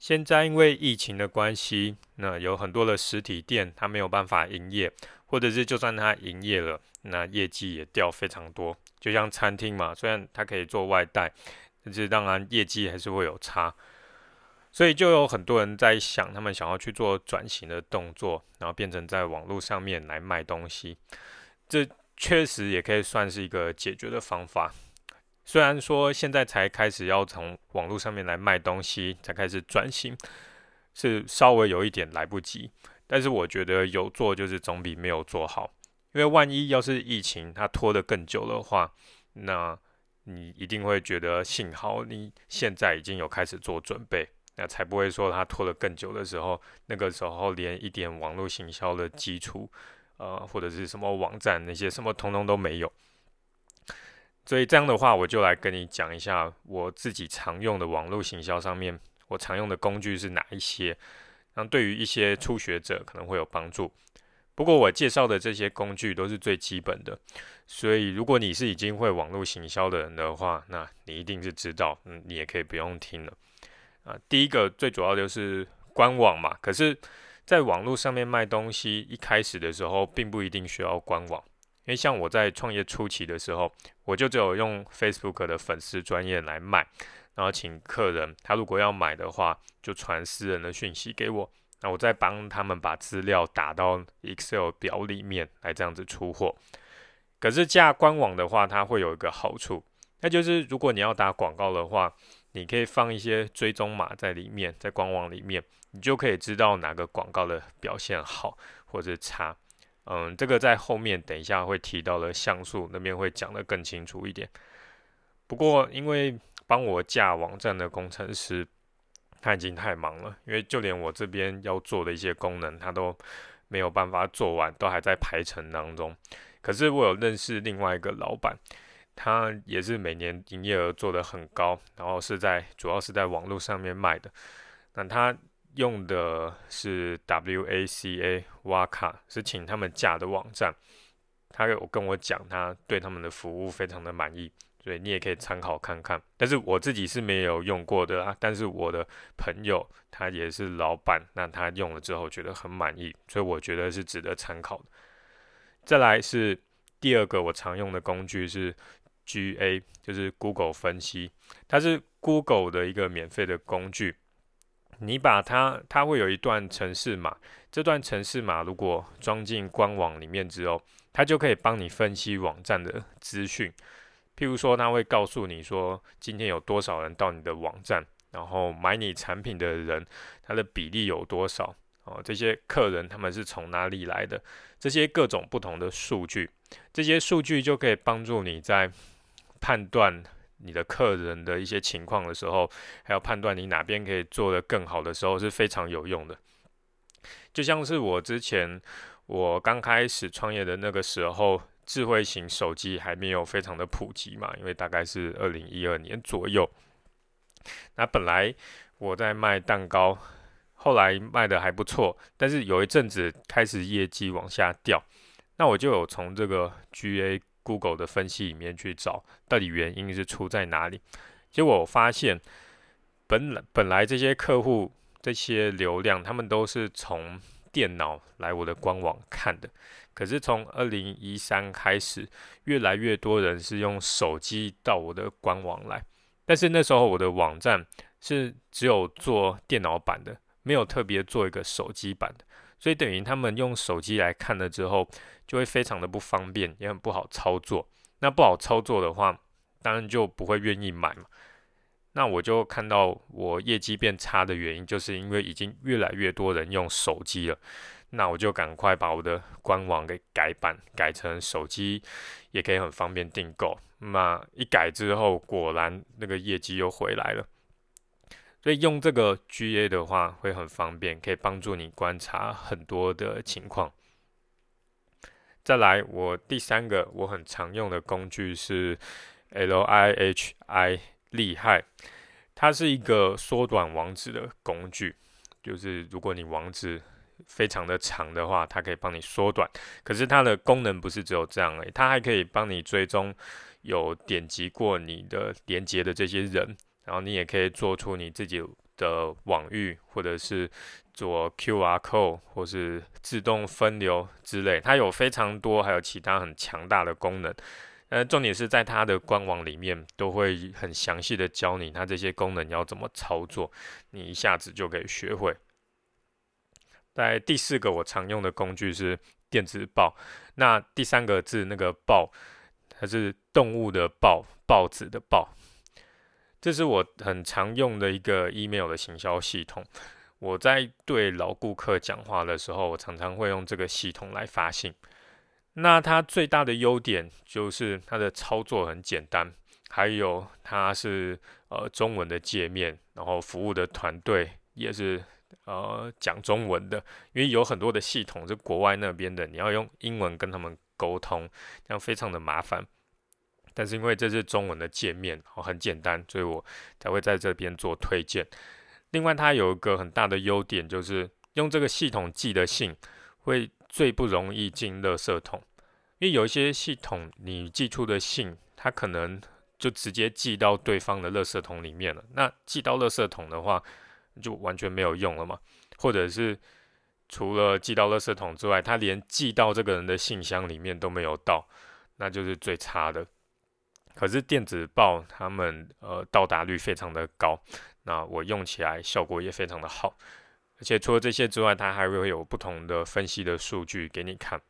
现在因为疫情的关系，那有很多的实体店它没有办法营业，或者是就算它营业了，那业绩也掉非常多。就像餐厅嘛，虽然它可以做外带，但是当然业绩还是会有差。所以就有很多人在想，他们想要去做转型的动作，然后变成在网络上面来卖东西。这确实也可以算是一个解决的方法。虽然说现在才开始要从网络上面来卖东西，才开始转型，是稍微有一点来不及。但是我觉得有做就是总比没有做好，因为万一要是疫情它拖得更久的话，那你一定会觉得幸好你现在已经有开始做准备，那才不会说它拖得更久的时候，那个时候连一点网络行销的基础，呃，或者是什么网站那些什么通通都没有。所以这样的话，我就来跟你讲一下我自己常用的网络行销上面，我常用的工具是哪一些。那对于一些初学者可能会有帮助。不过我介绍的这些工具都是最基本的，所以如果你是已经会网络行销的人的话，那你一定是知道，嗯，你也可以不用听了。啊，第一个最主要就是官网嘛。可是，在网络上面卖东西，一开始的时候并不一定需要官网。因为像我在创业初期的时候，我就只有用 Facebook 的粉丝专业来卖，然后请客人，他如果要买的话，就传私人的讯息给我，那我再帮他们把资料打到 Excel 表里面来这样子出货。可是架官网的话，它会有一个好处，那就是如果你要打广告的话，你可以放一些追踪码在里面，在官网里面，你就可以知道哪个广告的表现好或者差。嗯，这个在后面等一下会提到的像素那边会讲得更清楚一点。不过，因为帮我架网站的工程师他已经太忙了，因为就连我这边要做的一些功能，他都没有办法做完，都还在排程当中。可是我有认识另外一个老板，他也是每年营业额做得很高，然后是在主要是在网络上面卖的。那他。用的是 WACA 挖卡，是请他们架的网站。他有跟我讲，他对他们的服务非常的满意，所以你也可以参考看看。但是我自己是没有用过的啊。但是我的朋友他也是老板，那他用了之后觉得很满意，所以我觉得是值得参考的。再来是第二个我常用的工具是 GA，就是 Google 分析，它是 Google 的一个免费的工具。你把它，它会有一段城市码，这段城市码如果装进官网里面之后，它就可以帮你分析网站的资讯。譬如说，它会告诉你说，今天有多少人到你的网站，然后买你产品的人，他的比例有多少？哦，这些客人他们是从哪里来的？这些各种不同的数据，这些数据就可以帮助你在判断。你的客人的一些情况的时候，还要判断你哪边可以做得更好的时候，是非常有用的。就像是我之前我刚开始创业的那个时候，智慧型手机还没有非常的普及嘛，因为大概是二零一二年左右。那本来我在卖蛋糕，后来卖的还不错，但是有一阵子开始业绩往下掉，那我就有从这个 GA。Google 的分析里面去找，到底原因是出在哪里？结果我发现，本来本来这些客户这些流量，他们都是从电脑来我的官网看的。可是从二零一三开始，越来越多人是用手机到我的官网来。但是那时候我的网站是只有做电脑版的，没有特别做一个手机版的。所以等于他们用手机来看了之后，就会非常的不方便，也很不好操作。那不好操作的话，当然就不会愿意买嘛。那我就看到我业绩变差的原因，就是因为已经越来越多人用手机了。那我就赶快把我的官网给改版，改成手机也可以很方便订购。那一改之后，果然那个业绩又回来了。所以用这个 GA 的话会很方便，可以帮助你观察很多的情况。再来，我第三个我很常用的工具是 LIHI 厉害，它是一个缩短网址的工具。就是如果你网址非常的长的话，它可以帮你缩短。可是它的功能不是只有这样诶，它还可以帮你追踪有点击过你的连接的这些人。然后你也可以做出你自己的网域，或者是做 QR code，或是自动分流之类，它有非常多，还有其他很强大的功能。呃，重点是在它的官网里面都会很详细的教你它这些功能要怎么操作，你一下子就可以学会。在第四个我常用的工具是电子报，那第三个字那个报，它是动物的报，报纸的报，这是我很常用的一个 email 的行销系统。我在对老顾客讲话的时候，我常常会用这个系统来发信。那它最大的优点就是它的操作很简单，还有它是呃中文的界面，然后服务的团队也是呃讲中文的，因为有很多的系统是国外那边的，你要用英文跟他们沟通，这样非常的麻烦。但是因为这是中文的界面，哦很简单，所以我才会在这边做推荐。另外，它有一个很大的优点，就是用这个系统寄的信会。最不容易进垃圾桶，因为有一些系统你寄出的信，它可能就直接寄到对方的垃圾桶里面了。那寄到垃圾桶的话，就完全没有用了嘛。或者是除了寄到垃圾桶之外，它连寄到这个人的信箱里面都没有到，那就是最差的。可是电子报他们呃到达率非常的高，那我用起来效果也非常的好。而且除了这些之外，它还会有不同的分析的数据给你看。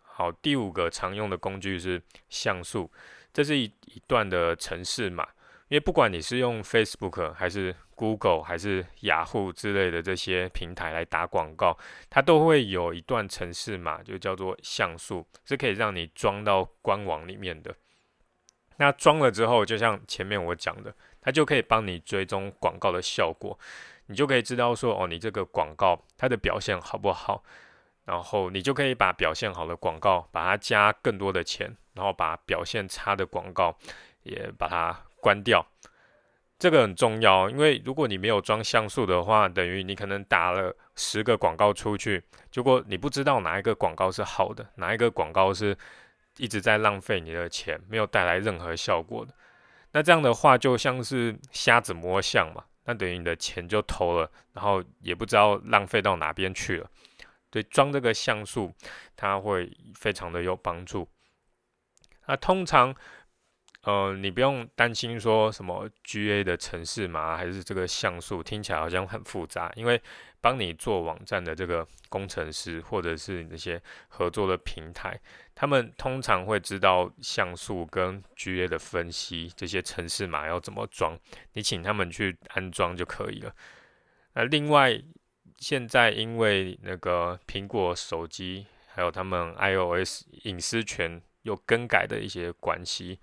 好，第五个常用的工具是像素，这是一一段的程式码。因为不管你是用 Facebook 还是 Google 还是雅虎之类的这些平台来打广告，它都会有一段程式码，就叫做像素，是可以让你装到官网里面的。那装了之后，就像前面我讲的，它就可以帮你追踪广告的效果。你就可以知道说，哦，你这个广告它的表现好不好，然后你就可以把表现好的广告把它加更多的钱，然后把表现差的广告也把它关掉。这个很重要，因为如果你没有装像素的话，等于你可能打了十个广告出去，结果你不知道哪一个广告是好的，哪一个广告是一直在浪费你的钱，没有带来任何效果的。那这样的话，就像是瞎子摸象嘛。那等于你的钱就投了，然后也不知道浪费到哪边去了。对，装这个像素，它会非常的有帮助。那通常，呃，你不用担心说什么 GA 的城市码还是这个像素，听起来好像很复杂，因为。帮你做网站的这个工程师，或者是那些合作的平台，他们通常会知道像素跟 GA 的分析，这些程式码要怎么装，你请他们去安装就可以了。那另外，现在因为那个苹果手机还有他们 iOS 隐私权又更改的一些关系，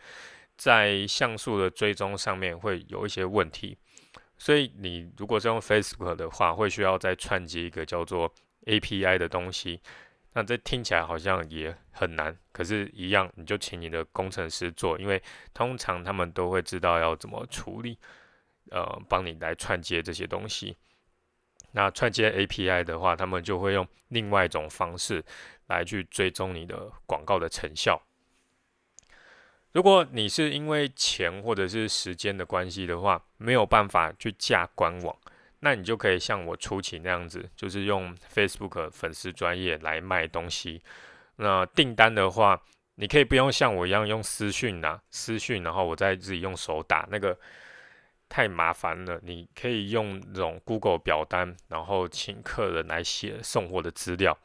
在像素的追踪上面会有一些问题。所以你如果是用 Facebook 的话，会需要再串接一个叫做 API 的东西。那这听起来好像也很难，可是，一样你就请你的工程师做，因为通常他们都会知道要怎么处理，呃，帮你来串接这些东西。那串接 API 的话，他们就会用另外一种方式来去追踪你的广告的成效。如果你是因为钱或者是时间的关系的话，没有办法去架官网，那你就可以像我初期那样子，就是用 Facebook 粉丝专业来卖东西。那订单的话，你可以不用像我一样用私讯呐，私讯，然后我再自己用手打，那个太麻烦了。你可以用这种 Google 表单，然后请客人来写送货的资料。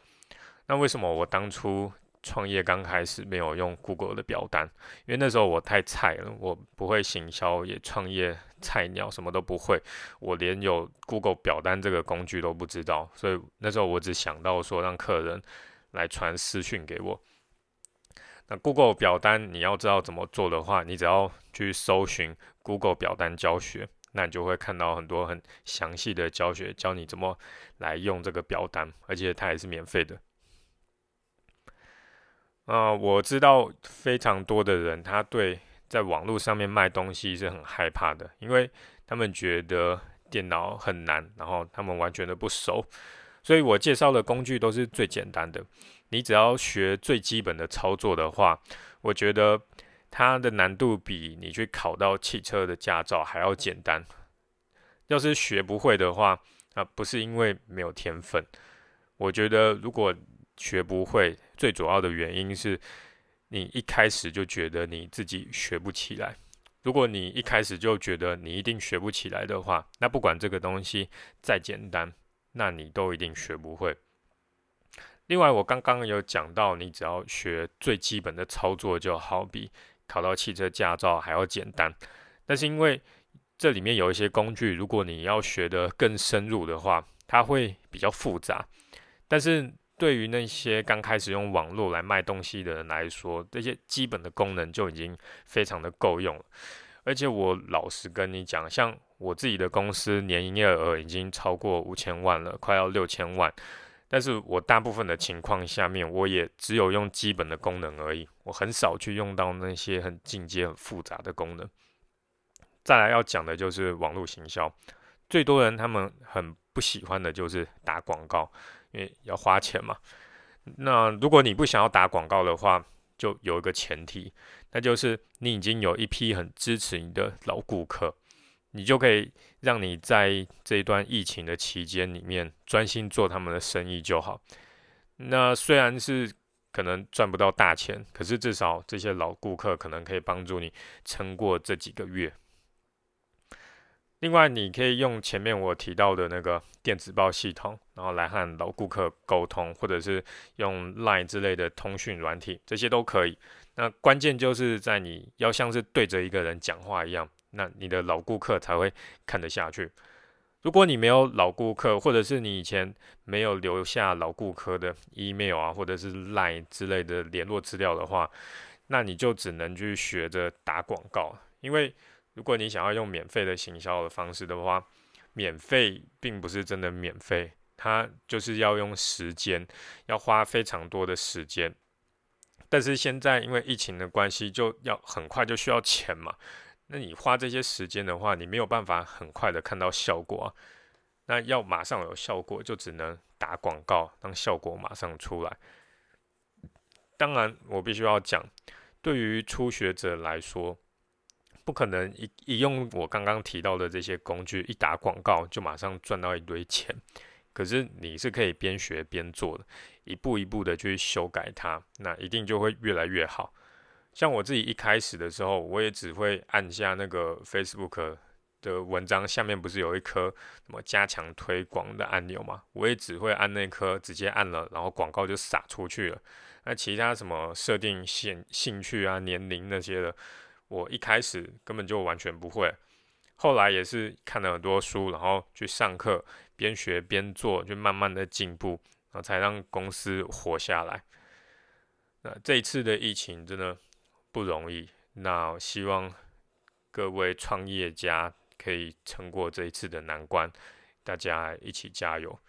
那为什么我当初？创业刚开始没有用 Google 的表单，因为那时候我太菜了，我不会行销，也创业菜鸟，什么都不会，我连有 Google 表单这个工具都不知道，所以那时候我只想到说让客人来传私讯给我。那 Google 表单你要知道怎么做的话，你只要去搜寻 Google 表单教学，那你就会看到很多很详细的教学，教你怎么来用这个表单，而且它也是免费的。啊，我知道非常多的人，他对在网络上面卖东西是很害怕的，因为他们觉得电脑很难，然后他们完全的不熟。所以我介绍的工具都是最简单的，你只要学最基本的操作的话，我觉得它的难度比你去考到汽车的驾照还要简单。要是学不会的话，啊，不是因为没有天分。我觉得如果学不会，最主要的原因是你一开始就觉得你自己学不起来。如果你一开始就觉得你一定学不起来的话，那不管这个东西再简单，那你都一定学不会。另外，我刚刚有讲到，你只要学最基本的操作，就好比考到汽车驾照还要简单。但是因为这里面有一些工具，如果你要学得更深入的话，它会比较复杂。但是对于那些刚开始用网络来卖东西的人来说，这些基本的功能就已经非常的够用了。而且我老实跟你讲，像我自己的公司年营业额已经超过五千万了，快要六千万。但是我大部分的情况下面，我也只有用基本的功能而已，我很少去用到那些很进阶、很复杂的功能。再来要讲的就是网络行销，最多人他们很不喜欢的就是打广告。因为要花钱嘛，那如果你不想要打广告的话，就有一个前提，那就是你已经有一批很支持你的老顾客，你就可以让你在这一段疫情的期间里面专心做他们的生意就好。那虽然是可能赚不到大钱，可是至少这些老顾客可能可以帮助你撑过这几个月。另外，你可以用前面我提到的那个电子报系统，然后来和老顾客沟通，或者是用 Line 之类的通讯软体，这些都可以。那关键就是在你要像是对着一个人讲话一样，那你的老顾客才会看得下去。如果你没有老顾客，或者是你以前没有留下老顾客的 email 啊，或者是 Line 之类的联络资料的话，那你就只能去学着打广告，因为。如果你想要用免费的行销的方式的话，免费并不是真的免费，它就是要用时间，要花非常多的时间。但是现在因为疫情的关系，就要很快就需要钱嘛。那你花这些时间的话，你没有办法很快的看到效果啊。那要马上有效果，就只能打广告，让效果马上出来。当然，我必须要讲，对于初学者来说。不可能一一用我刚刚提到的这些工具，一打广告就马上赚到一堆钱。可是你是可以边学边做的，一步一步的去修改它，那一定就会越来越好。像我自己一开始的时候，我也只会按下那个 Facebook 的文章下面不是有一颗什么加强推广的按钮嘛？我也只会按那颗，直接按了，然后广告就撒出去了。那其他什么设定兴兴趣啊、年龄那些的。我一开始根本就完全不会，后来也是看了很多书，然后去上课，边学边做，就慢慢的进步，然后才让公司活下来。那这一次的疫情真的不容易，那希望各位创业家可以撑过这一次的难关，大家一起加油。